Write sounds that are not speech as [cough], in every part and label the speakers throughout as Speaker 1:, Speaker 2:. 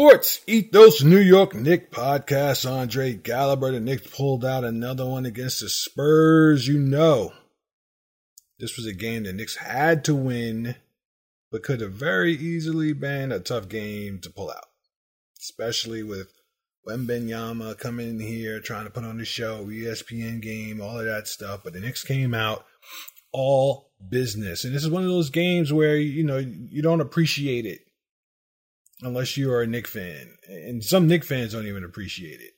Speaker 1: Sports Ethos New York Knick podcast. Andre Gallagher. The Knicks pulled out another one against the Spurs. You know, this was a game the Knicks had to win, but could have very easily been a tough game to pull out, especially with Wembanyama coming in here trying to put on the show, ESPN game, all of that stuff. But the Knicks came out all business, and this is one of those games where you know you don't appreciate it unless you are a Knick fan. And some Knick fans don't even appreciate it.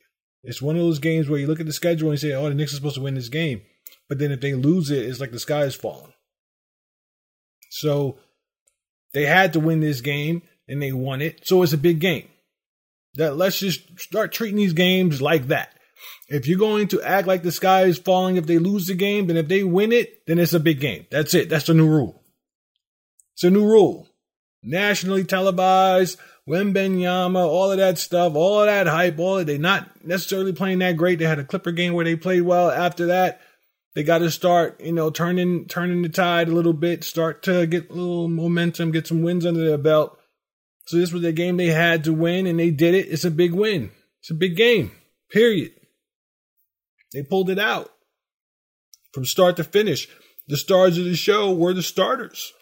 Speaker 1: It's one of those games where you look at the schedule and say, oh, the Knicks are supposed to win this game. But then if they lose it, it's like the sky is falling. So they had to win this game and they won it. So it's a big game. That let's just start treating these games like that. If you're going to act like the sky is falling if they lose the game, then if they win it, then it's a big game. That's it. That's the new rule. It's a new rule. Nationally televised, Wembanyama, all of that stuff, all of that hype, all of they not necessarily playing that great. They had a Clipper game where they played well. After that, they got to start, you know, turning turning the tide a little bit, start to get a little momentum, get some wins under their belt. So this was a game they had to win, and they did it. It's a big win. It's a big game. Period. They pulled it out from start to finish. The stars of the show were the starters.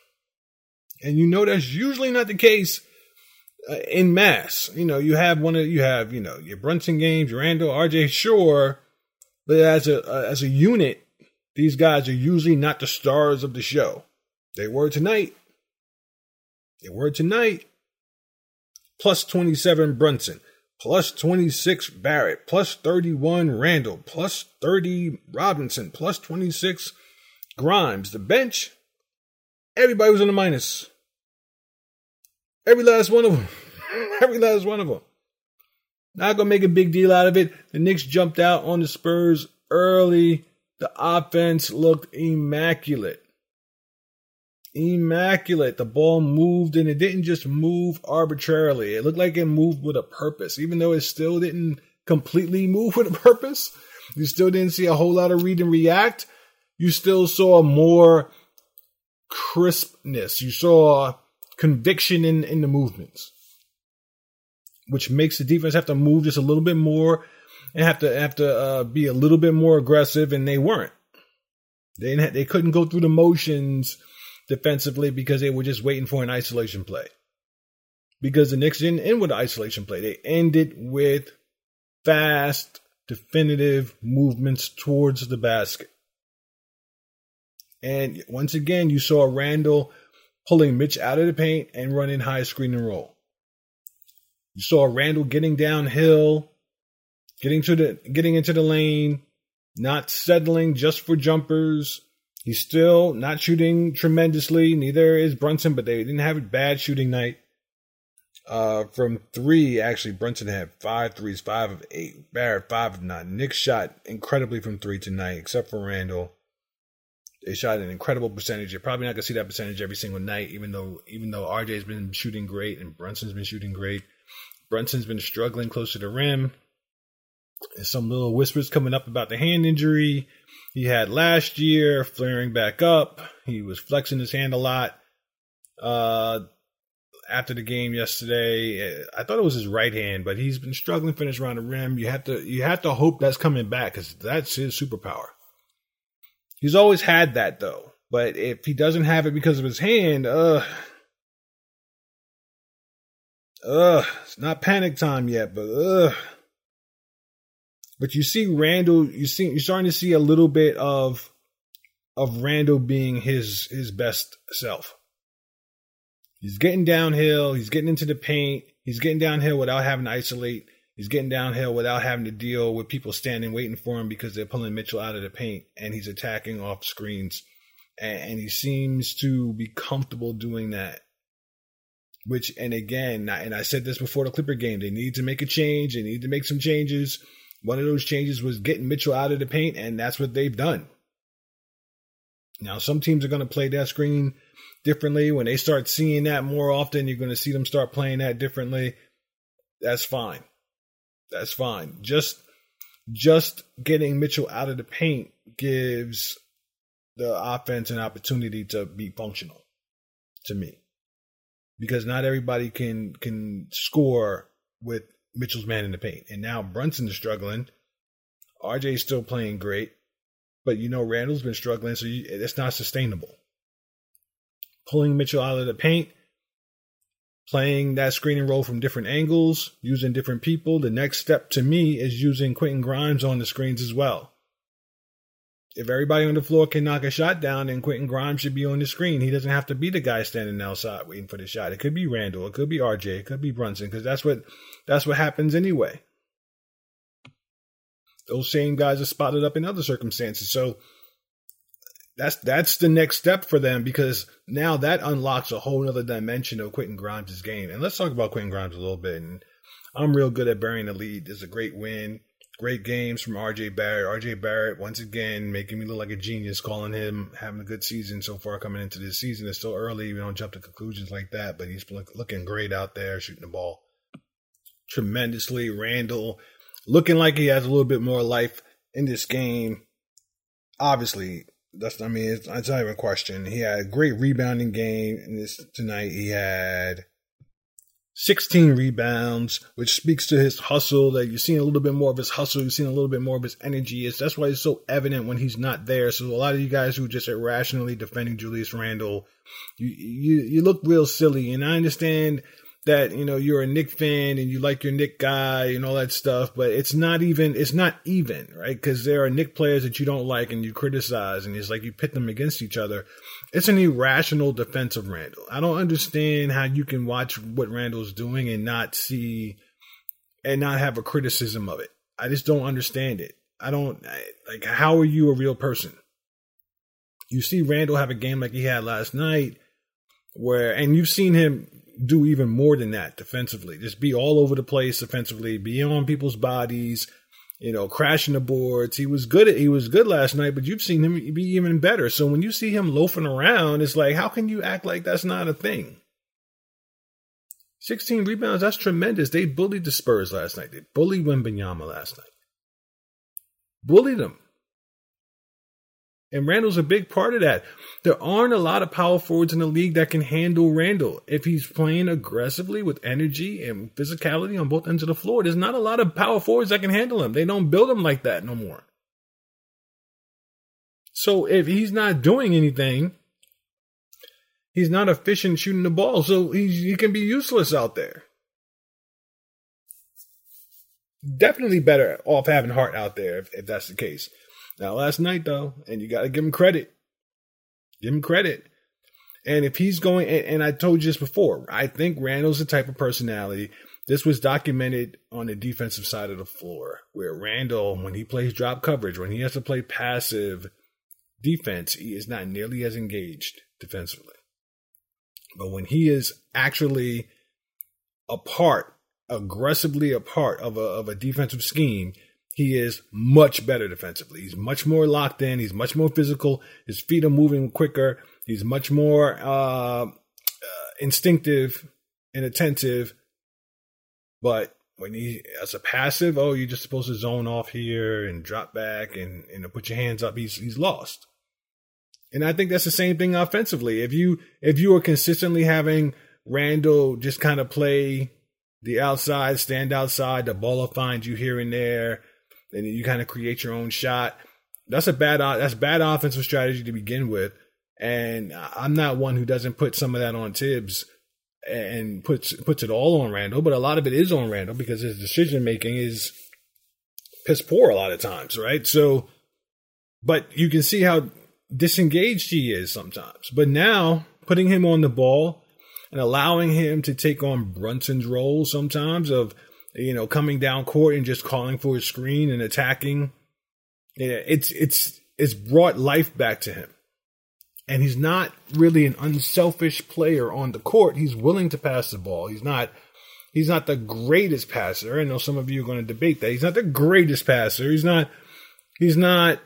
Speaker 1: And you know that's usually not the case uh, in mass. You know, you have one of you have you know your Brunson games, your Randle, R.J. Sure, but as a uh, as a unit, these guys are usually not the stars of the show. They were tonight. They were tonight. Plus twenty seven Brunson, plus twenty six Barrett, plus thirty one Randle, plus thirty Robinson, plus twenty six Grimes. The bench, everybody was in the minus. Every last one of them. [laughs] Every last one of them. Not gonna make a big deal out of it. The Knicks jumped out on the Spurs early. The offense looked immaculate. Immaculate. The ball moved and it didn't just move arbitrarily. It looked like it moved with a purpose, even though it still didn't completely [laughs] move with a purpose. You still didn't see a whole lot of read and react. You still saw more crispness. You saw conviction in, in the movements, which makes the defense have to move just a little bit more and have to have to uh, be a little bit more aggressive, and they weren't. They have, they couldn't go through the motions defensively because they were just waiting for an isolation play. Because the Knicks didn't end with an isolation play; they ended with fast, definitive movements towards the basket. And once again, you saw Randle pulling Mitch out of the paint and running high screen and roll. You saw Randle getting downhill, getting to the getting into the lane, not settling just for jumpers. He's still not shooting tremendously. Neither is Brunson, but they didn't have a bad shooting night. Uh, from three, actually, Brunson had five threes, five of eight. Barrett, five of nine. Knick shot incredibly from three tonight, except for Randle. They shot an incredible percentage. You're probably not gonna see that percentage every single night, even though even though RJ's been shooting great and Brunson's been shooting great. Brunson's been struggling close to the rim. There's some little whispers coming up about the hand injury he had last year, flaring back up. He was flexing his hand a lot. Uh, after the game yesterday, I thought it was his right hand, but he's been struggling finish around the rim. You have to you have to hope that's coming back because that's his superpower. He's always had that though. But if he doesn't have it because of his hand, uh uh it's not panic time yet, but uh but you see Randle, you see you're starting to see a little bit of of Randle being his his best self. He's getting downhill, he's getting into the paint, he's getting downhill without having to isolate He's getting downhill without having to deal with people standing waiting for him because they're pulling Mitchell out of the paint and he's attacking off screens. And, he seems to be comfortable doing that. Which, and again, and I said this before the Clipper game, they need to make a change. They need to make some changes. One of those changes was getting Mitchell out of the paint, and that's what they've done. Now, some teams are going to play that screen differently. When they start seeing that more often, you're going to see them start playing that differently. That's fine. That's fine. Just just getting Mitchell out of the paint gives the offense an opportunity to be functional to me. Because not everybody can can score with Mitchell's man in the paint. And now Brunson is struggling. RJ's still playing great, but you know Randle's been struggling, so you, it's not sustainable. Pulling Mitchell out of the paint, playing that screening role from different angles, using different people. The next step to me is using Quentin Grimes on the screens as well. If everybody on the floor can knock a shot down, then Quentin Grimes should be on the screen. He doesn't have to be the guy standing outside waiting for the shot. It could be Randle, it could be RJ, it could be Brunson, because that's what that's what happens anyway. Those same guys are spotted up in other circumstances. So that's that's the next step for them because now that unlocks a whole other dimension of Quentin Grimes' game. And let's talk about Quentin Grimes a little bit. And I'm real good at burying the lead. It's a great win. Great games from RJ Barrett. RJ Barrett, once again, making me look like a genius, calling him having a good season so far coming into this season. It's still early. We don't jump to conclusions like that, but he's look, looking great out there, shooting the ball tremendously. Randle looking like he has a little bit more life in this game. Obviously, that's I mean it's, it's not even a question. He had a great rebounding game in this tonight. He had 16 rebounds, which speaks to his hustle. That you're seeing a little bit more of his hustle. You're seeing a little bit more of his energy. It's that's why it's so evident when he's not there. So a lot of you guys who are just irrationally defending Julius Randle, you you you look real silly. And I understand that you know you're a Knick fan and you like your Knick guy and all that stuff, but it's not even it's not even right because there are Knick players that you don't like and you criticize and it's like you pit them against each other. It's an irrational defense of Randle. I don't understand how you can watch what Randle's doing and not see and not have a criticism of it. I just don't understand it. I don't like how are you a real person? You see Randle have a game like he had last night where and you've seen him do even more than that defensively. Just be all over the place defensively, be on people's bodies, you know, crashing the boards. He was good at, he was good last night, but you've seen him be even better. So when you see him loafing around, it's like, how can you act like that's not a thing? 16 rebounds, that's tremendous. They bullied the Spurs last night. They bullied Wembanyama last night. Bullied them. And Randle's a big part of that. There aren't a lot of power forwards in the league that can handle Randle. If he's playing aggressively with energy and physicality on both ends of the floor, there's not a lot of power forwards that can handle him. They don't build him like that no more. So if he's not doing anything, he's not efficient shooting the ball. So he can be useless out there. Definitely better off having Hart out there if, if that's the case. Now, last night though, and you got to give him credit. Give him credit. And if he's going, and, and I told you this before, I think Randle's the type of personality. This was documented on the defensive side of the floor, where Randle, when he plays drop coverage, when he has to play passive defense, he is not nearly as engaged defensively. But when he is actually a part, aggressively a part of a, of a defensive scheme, he is much better defensively. He's much more locked in. He's much more physical. His feet are moving quicker. He's much more uh, uh, instinctive and attentive. But when he as a passive, oh, you're just supposed to zone off here and drop back and and put your hands up. He's he's lost. And I think that's the same thing offensively. If you if you are consistently having Randle just kind of play the outside, stand outside, the ball will find you here and there and you kind of create your own shot. That's a bad that's bad offensive strategy to begin with. And I'm not one who doesn't put some of that on Thibs and puts puts it all on Randle, but a lot of it is on Randle because his decision making is piss poor a lot of times, right? So, but you can see how disengaged he is sometimes. But now putting him on the ball and allowing him to take on Brunson's role sometimes of you know, coming down court and just calling for a screen and attacking. Yeah, it's it's it's brought life back to him. And he's not really an unselfish player on the court. He's willing to pass the ball. He's not he's not the greatest passer. I know some of you are going to debate that. He's not the greatest passer. He's not he's not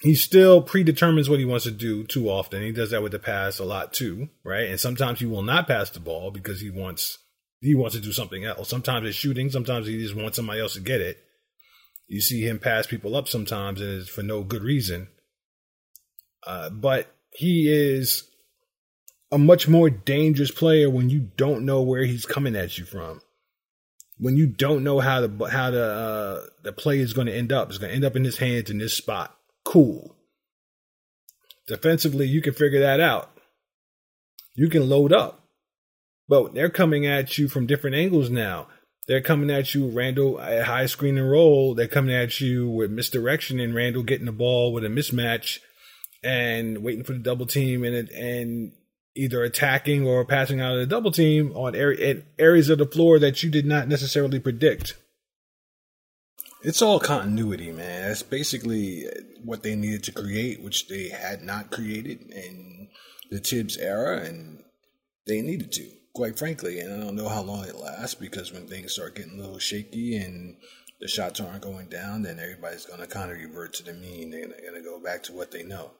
Speaker 1: he still predetermines what he wants to do too often. He does that with the pass a lot too, right? And sometimes he will not pass the ball because he wants he wants to do something else. Sometimes it's shooting, sometimes he just wants somebody else to get it. You see him pass people up sometimes, and it's for no good reason. Uh, but he is a much more dangerous player when you don't know where he's coming at you from. when you don't know how the how the uh, the play is going to end up. It's going to end up in his hands in this spot. Cool. Defensively, you can figure that out. You can load up. But they're coming at you from different angles now. They're coming at you, Randle, at high screen and roll. They're coming at you with misdirection and Randle getting the ball with a mismatch and waiting for the double team and and either attacking or passing out of the double team on areas of the floor that you did not necessarily predict. It's all continuity, man. That's basically what they needed to create, which they had not created in the Thibs era, and they needed to, quite frankly. And I don't know how long it lasts because when things start getting a little shaky and the shots aren't going down, then everybody's going to kind of revert to the mean. They're going to go back to what they know.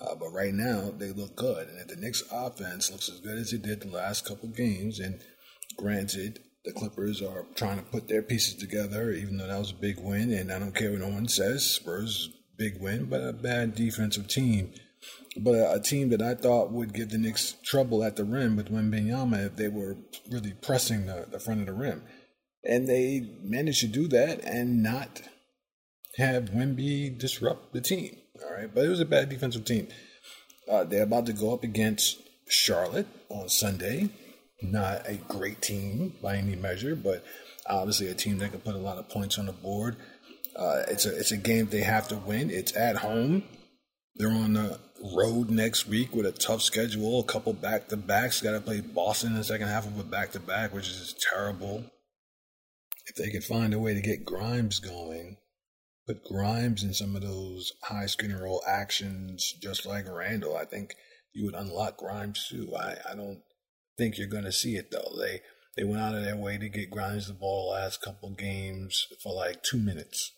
Speaker 1: Uh, but right now, they look good. And if the Knicks offense looks as good as it did the last couple games, and granted, the Clippers are trying to put their pieces together, even though that was a big win. And I don't care what no one says, Spurs, big win, but a bad defensive team. But a, team that I thought would give the Knicks trouble at the rim with Wembanyama if they were really pressing the, the front of the rim. And they managed to do that and not have Wemby disrupt the team. All right, but it was a bad defensive team. Uh, they're about to go up against Charlotte on Sunday. Not a great team by any measure, but obviously a team that can put a lot of points on the board. Uh, it's a it's a game they have to win. It's at home. They're on the road next week with a tough schedule, a couple back to backs. Got to play Boston in the second half of a back to back, which is terrible. If they could find a way to get Grimes going, put Grimes in some of those high screen roll actions, just like Randle, I think you would unlock Grimes too. I, I don't think you're going to see it though. They they went out of their way to get Grimes the ball last couple games for like two minutes.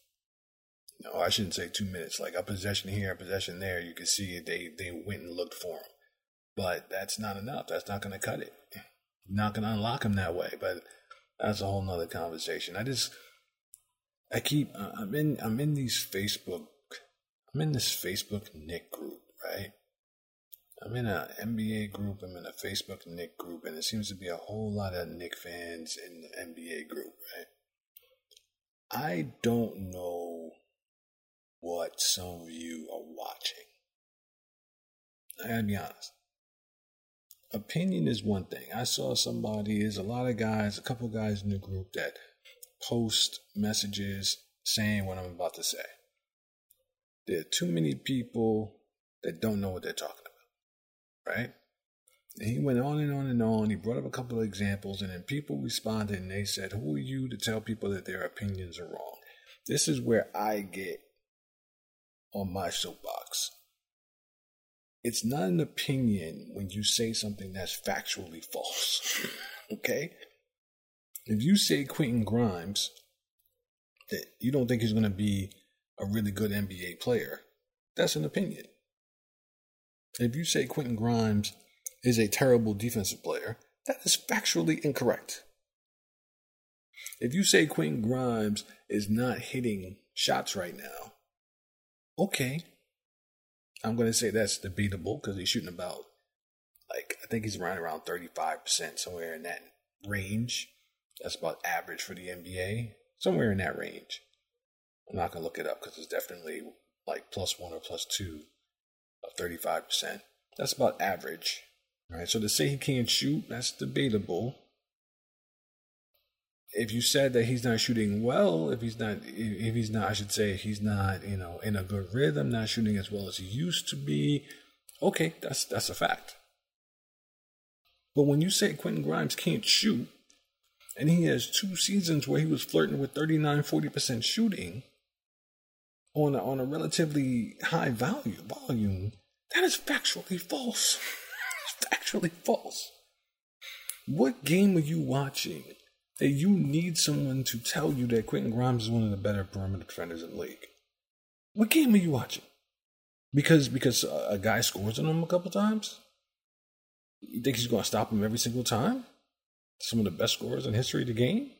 Speaker 1: No, I shouldn't say two minutes. Like a possession here, a possession there. You can see. They they went and looked for him, but that's not enough. That's not going to cut it. not going to unlock him that way. But that's a whole nother conversation. I just I keep uh, I'm in I'm in these Facebook I'm in this Facebook Knick group, right? I'm in an NBA group, I'm in a Facebook Knick group, and it seems to be a whole lot of Knick fans in the NBA group, right? I don't know what some of you are watching. I gotta be honest. Opinion is one thing. I saw somebody, there's a lot of guys, a couple guys in the group that post messages saying what I'm about to say. There are too many people that don't know what they're talking about, right? And he went on and on and on. He brought up a couple of examples, and then people responded and they said, Who are you to tell people that their opinions are wrong? This is where I get on my soapbox. It's not an opinion when you say something that's factually false. [laughs] okay? If you say Quentin Grimes, that you don't think he's going to be a really good NBA player, that's an opinion. If you say Quentin Grimes is a terrible defensive player, that is factually incorrect. If you say Quentin Grimes is not hitting shots right now, okay. I'm going to say that's debatable because he's shooting about, like, I think he's around around 35%, somewhere in that range. That's about average for the NBA, somewhere in that range. I'm not gonna look it up because it's definitely like plus one or plus two of 35%. That's about average. Right. So to say he can't shoot, that's debatable. If you said that he's not shooting well, if he's not, if he's not, I should say he's not, you know, in a good rhythm, not shooting as well as he used to be. Okay, that's that's a fact. But when you say Quentin Grimes can't shoot, and he has two seasons where he was flirting with 39 40% shooting on a, on a relatively high value volume that is factually false [laughs] it's factually false what game are you watching that you need someone to tell you that Quentin Grimes is one of the better perimeter defenders in the league what game are you watching because because a guy scores on him a couple times you think he's going to stop him every single time some of the best scorers in history of the game.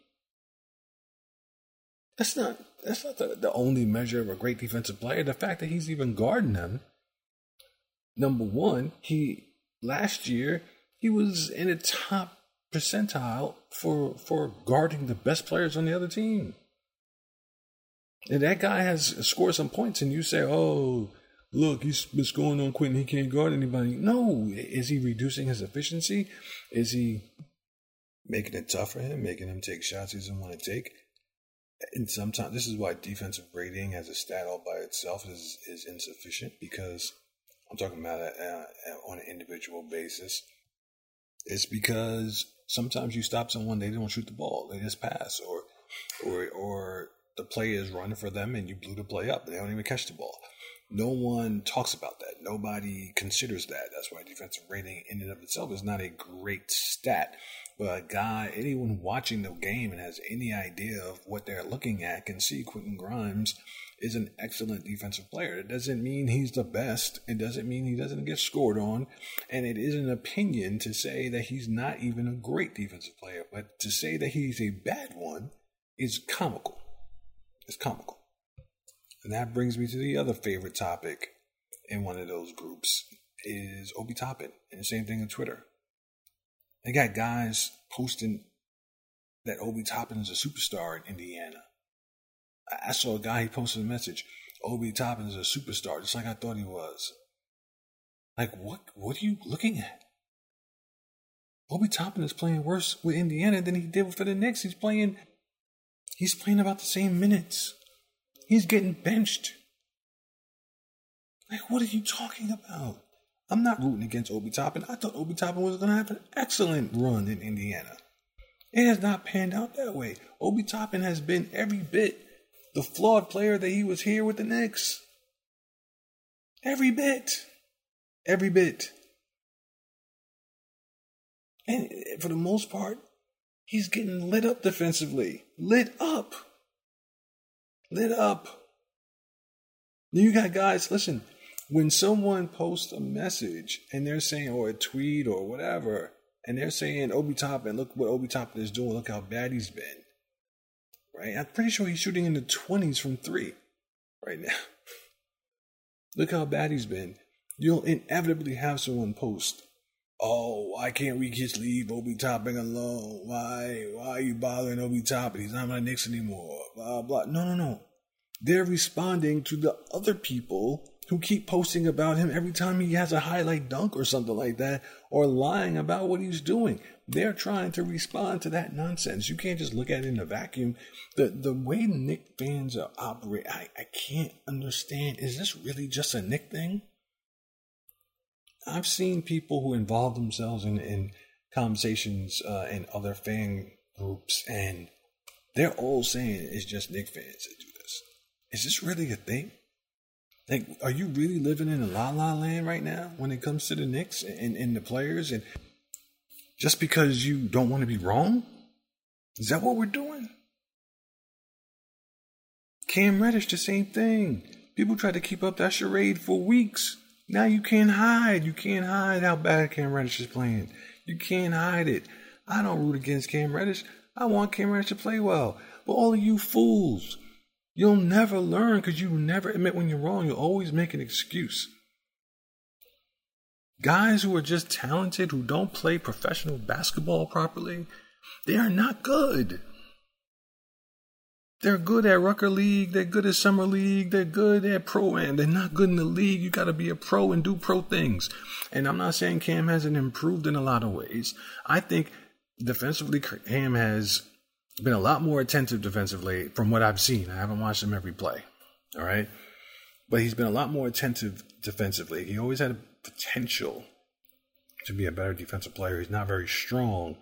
Speaker 1: That's not that's not the, the only measure of a great defensive player. The fact that he's even guarding them. Number one, he last year he was in the top
Speaker 2: percentile for for guarding the best players on the other team. And that guy has scored some points, and you say, "Oh, look, he's scoring on Quentin. He can't guard anybody." No, is he reducing his efficiency? Is he making it tough for him, making him take shots he doesn't want to take? And sometimes this is why defensive rating as a stat all by itself is is insufficient because I'm talking about it uh, on an individual basis. It's because sometimes you stop someone, they don't shoot the ball, they just pass, or or or the play is running for them and you blew the play up, they don't even catch the ball. No one talks about that. Nobody considers that. That's why defensive rating in and of itself is not a great stat. But a guy, anyone watching the game and has any idea of what they're looking at can see Quentin Grimes is an excellent defensive player. It doesn't mean he's the best. It doesn't mean he doesn't get scored on. And it is an opinion to say that he's not even a great defensive player. But to say that he's a bad one is comical. It's comical. And that brings me to the other favorite topic in one of those groups is Obi Toppin. And the same thing on Twitter. They got guys posting that Obi Toppin is a superstar in Indiana. I saw a guy, he posted a message, Obi Toppin is a superstar, just like I thought he was. Like, what, what are you looking at? Obi Toppin is playing worse with Indiana than he did for the Knicks. He's playing, he's playing about the same minutes. He's getting benched. Like, what are you talking about? I'm not rooting against Obi Toppin. I thought Obi Toppin was going to have an excellent run in Indiana. It has not panned out that way. Obi Toppin has been every bit the flawed player that he was here with the Knicks. Every bit. Every bit. And for the most part, he's getting lit up defensively. Lit up. Lit up. You got guys, listen, when someone posts a message and they're saying, or a tweet or whatever, and they're saying Obi Toppin, look what Obi Toppin is doing, look how bad he's been right? I'm pretty sure he's shooting in the 20s from three right now. [laughs] Look how bad he's been. You'll inevitably have someone post, Oh, why can't we just leave Obi Toppin alone? Why why are you bothering Obi Toppin? He's not my Knicks anymore. Blah blah. No, no, no. They're responding to the other people who keep posting about him every time he has a highlight dunk or something like that, or lying about what he's doing. They're trying to respond to that nonsense. You can't just look at it in a vacuum. The the way Knick fans are operate, I, I can't understand. Is this really just a Knick thing? I've seen people who involve themselves in, in conversations uh, in other fan groups, and they're all saying it's just Knick fans that do this. Is this really a thing? Like, are you really living in a la la land right now when it comes to the Knicks and, and the players? And just because you don't want to be wrong? Is that what we're doing? Cam Reddish, the same thing. People tried to keep up that charade for weeks. Now you can't hide. You can't hide how bad Cam Reddish is playing. You can't hide it. I don't root against Cam Reddish. I want Cam Reddish to play well. But all of you fools You'll never learn because you never admit when you're wrong. You'll always make an excuse. Guys who are just talented, who don't play professional basketball properly, they are not good. They're good at Rucker League, they're good at Summer League, they're good at Pro Am. They're not good in the league. You got to be a pro and do pro things. And I'm not saying Cam hasn't improved in a lot of ways. I think defensively, Cam has been a lot more attentive defensively from what I've seen. I haven't watched him every play. All right. But he's been a lot more attentive defensively. He always had a potential to be a better defensive player. He's not very strong.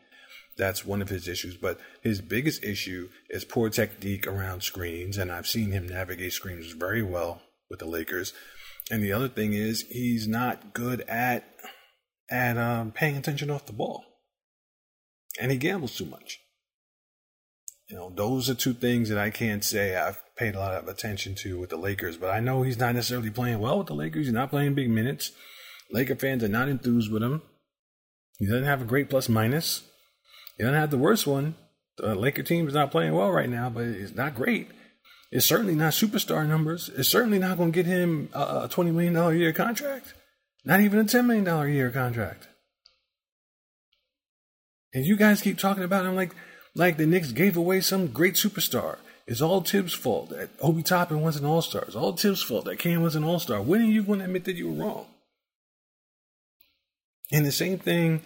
Speaker 2: That's one of his issues. But his biggest issue is poor technique around screens. And I've seen him navigate screens very well with the Lakers. And the other thing is he's not good at at um, paying attention off the ball. And he gambles too much. You know, those are two things that I can't say I've paid a lot of attention to with the Lakers, but I know he's not necessarily playing well with the Lakers. He's not playing big minutes. Laker fans are not enthused with him. He doesn't have a great plus minus. He doesn't have the worst one. The Laker team is not playing well right now, but it's not great. It's certainly not superstar numbers. It's certainly not going to get him a $20 million a year contract. Not even a $10 million a year contract. And you guys keep talking about him like like the Knicks gave away some great superstar. It's all Thibs' fault that Obi Toppin was an all star. It's all Thibs' fault that Cam was an all star. When are you going to admit that you were wrong? And the same thing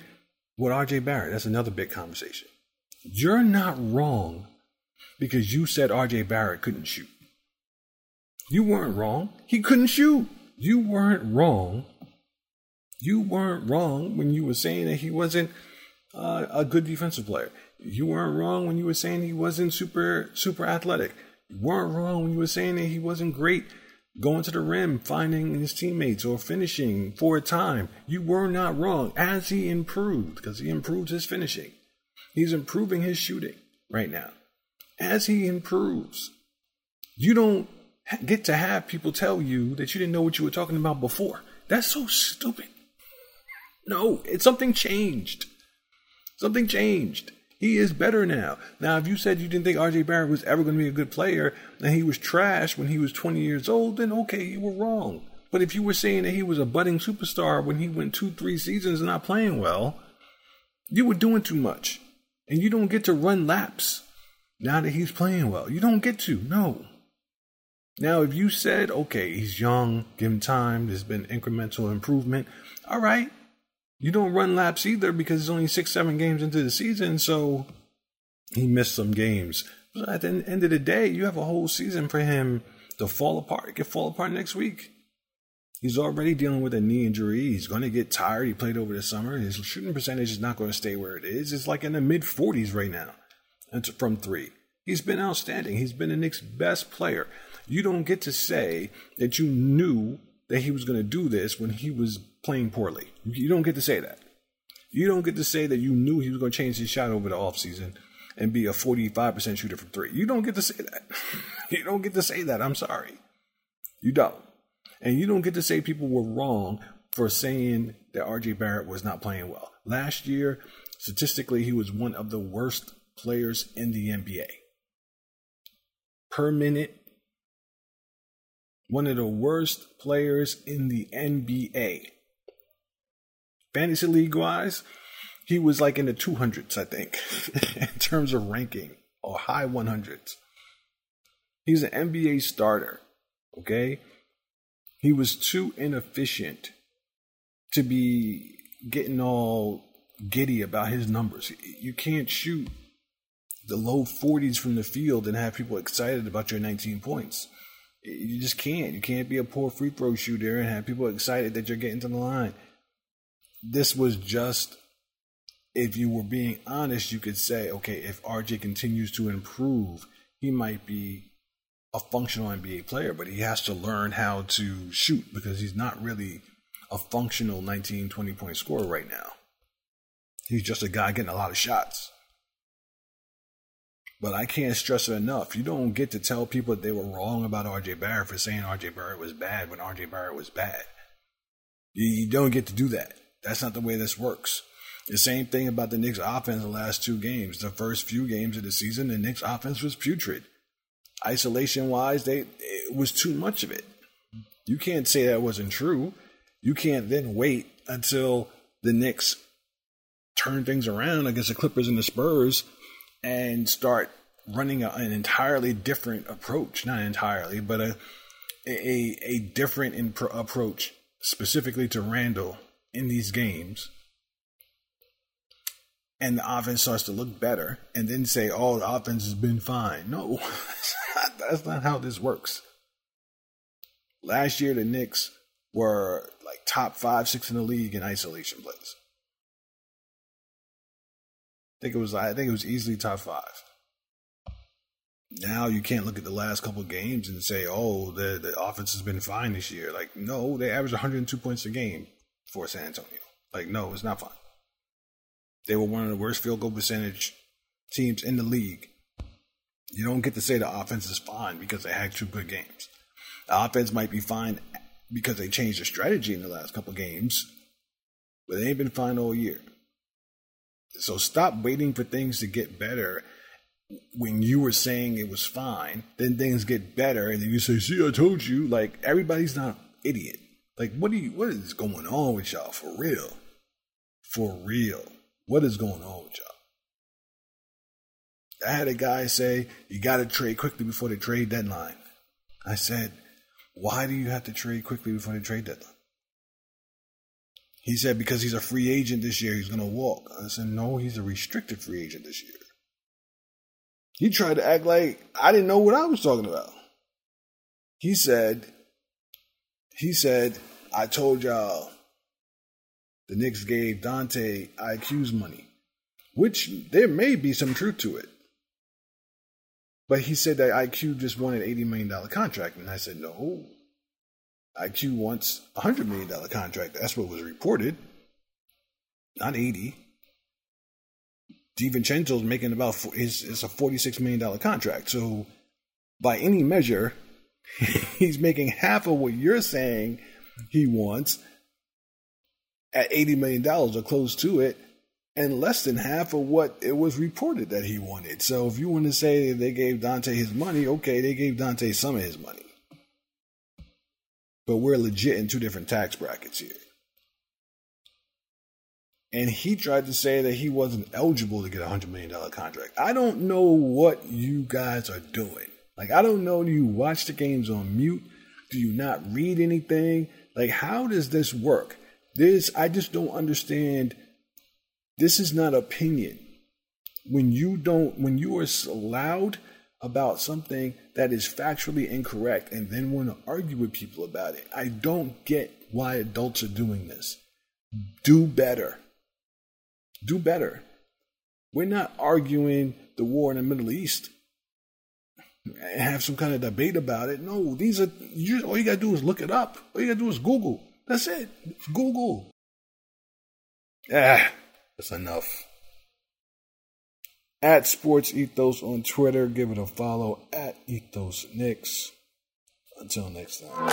Speaker 2: with RJ Barrett. That's another big conversation. You're not wrong because you said RJ Barrett couldn't shoot. You weren't wrong. He couldn't shoot. You weren't wrong. You weren't wrong when you were saying that he wasn't uh, a good defensive player. You weren't wrong when you were saying he wasn't super super athletic. You weren't wrong when you were saying that he wasn't great going to the rim, finding his teammates, or finishing for a time. You were not wrong as he improved because he improved his finishing. He's improving his shooting right now. As he improves, you don't get to have people tell you that you didn't know what you were talking about before. That's so stupid. No, it's something changed. Something changed. He is better now. Now, if you said you didn't think RJ Barrett was ever going to be a good player and he was trash when he was 20 years old, then okay, you were wrong. But if you were saying that he was a budding superstar when he went two, three seasons not playing well, you were doing too much. And you don't get to run laps now that he's playing well. You don't get to, no. Now, if you said, okay, he's young, give him time, there's been incremental improvement, all right, you don't run laps either because it's only six, seven games into the season, so he missed some games. But at the end of the day, you have a whole season for him to fall apart. It could fall apart next week. He's already dealing with a knee injury. He's going to get tired. He played over the summer. His shooting percentage is not going to stay where it is. It's like in the mid 40s right now from three. He's been outstanding. He's been the Knicks' best player. You don't get to say that you knew that he was going to do this when he was playing poorly. You don't get to say that. You don't get to say that you knew he was going to change his shot over the offseason and be a 45% shooter from three. You don't get to say that. [laughs] you don't get to say that. I'm sorry. You don't. And you don't get to say people were wrong for saying that RJ Barrett was not playing well. Last year, statistically, he was one of the worst players in the NBA. Per minute, one of the worst players in the NBA. Fantasy league wise, he was like in the 200s, I think, [laughs] in terms of ranking, or high 100s. He's an NBA starter, okay? He was too inefficient to be getting all giddy about his numbers. You can't shoot the low 40s from the field and have people excited about your 19 points. You just can't. You can't be a poor free throw shooter and have people excited that you're getting to the line. This was just, if you were being honest, you could say, okay, if RJ continues to improve, he might be a functional NBA player, but he has to learn how to shoot because he's not really a functional 19, 20 point scorer right now. He's just a guy getting a lot of shots. But I can't stress it enough. You don't get to tell people that they were wrong about RJ Barrett for saying RJ Barrett was bad when RJ Barrett was bad. You don't get to do that. That's not the way this works. The same thing about the Knicks offense the last two games. The first few games of the season, the Knicks offense was putrid. Isolation wise, they it was too much of it. You can't say that wasn't true. You can't then wait until the Knicks turn things around against the Clippers and the Spurs and start running a, an entirely different approach. Not entirely, but a a, a different approach specifically to Randle in these games. And the offense starts to look better, and then say, "Oh, the offense has been fine." No, [laughs] that's not how this works. Last year, the Knicks were like top five, six in the league in isolation plays. I think it was I think it was easily top five. Now you can't look at the last couple games and say, "Oh, the the offense has been fine this year." Like, no, they averaged 102 points a game for San Antonio. Like, no, it's not fine. They were one of the worst field goal percentage teams in the league. You don't get to say the offense is fine because they had two good games. The offense might be fine because they changed their strategy in the last couple games, but they ain't been fine all year. So stop waiting for things to get better when you were saying it was fine. Then things get better, and then you say, "See, I told you." Like everybody's not an idiot. Like what do you? What is going on with y'all for real? For real, what is going on with y'all?
Speaker 1: I had a guy say, you got to trade quickly before the trade deadline. I said, why do you have to trade quickly before the trade deadline? He said, because he's a free agent this year, he's going to walk. I said, no, he's a restricted free agent this year. He tried to act like I didn't know what I was talking about. He said, he said, I told y'all the Knicks gave Donte IQ's money, which there may be some truth to it. But he said that IQ just wanted an $80 million contract. And I said, no. IQ wants a $100 million contract. That's what was reported. Not 80. DiVincenzo's making about, it's, it's a $46 million contract. So by any measure, [laughs] he's making half of what you're saying he wants at $80 million or close to it and less than half of what it was reported that he wanted. So if you want to say they gave Donte his money, okay, they gave Donte some of his money. But we're legit in two different tax brackets here. And he tried to say that he wasn't eligible to get a $100 million contract. I don't know what you guys are doing. Like, I don't know. Do you watch the games on mute? Do you not read anything? Like, how does this work? This, I just don't understand this is not opinion. When you don't, when you are loud about something that is factually incorrect and then want to argue with people about it, I don't get why adults are doing this. Do better. Do better. We're not arguing the war in the Middle East have some kind of debate about it. No, these are you, all you gotta do is look it up. All you gotta do is Google. That's it. Google. Ah. That's enough. At Sports Ethos on Twitter. Give it a follow at Ethos Knicks. Until next time.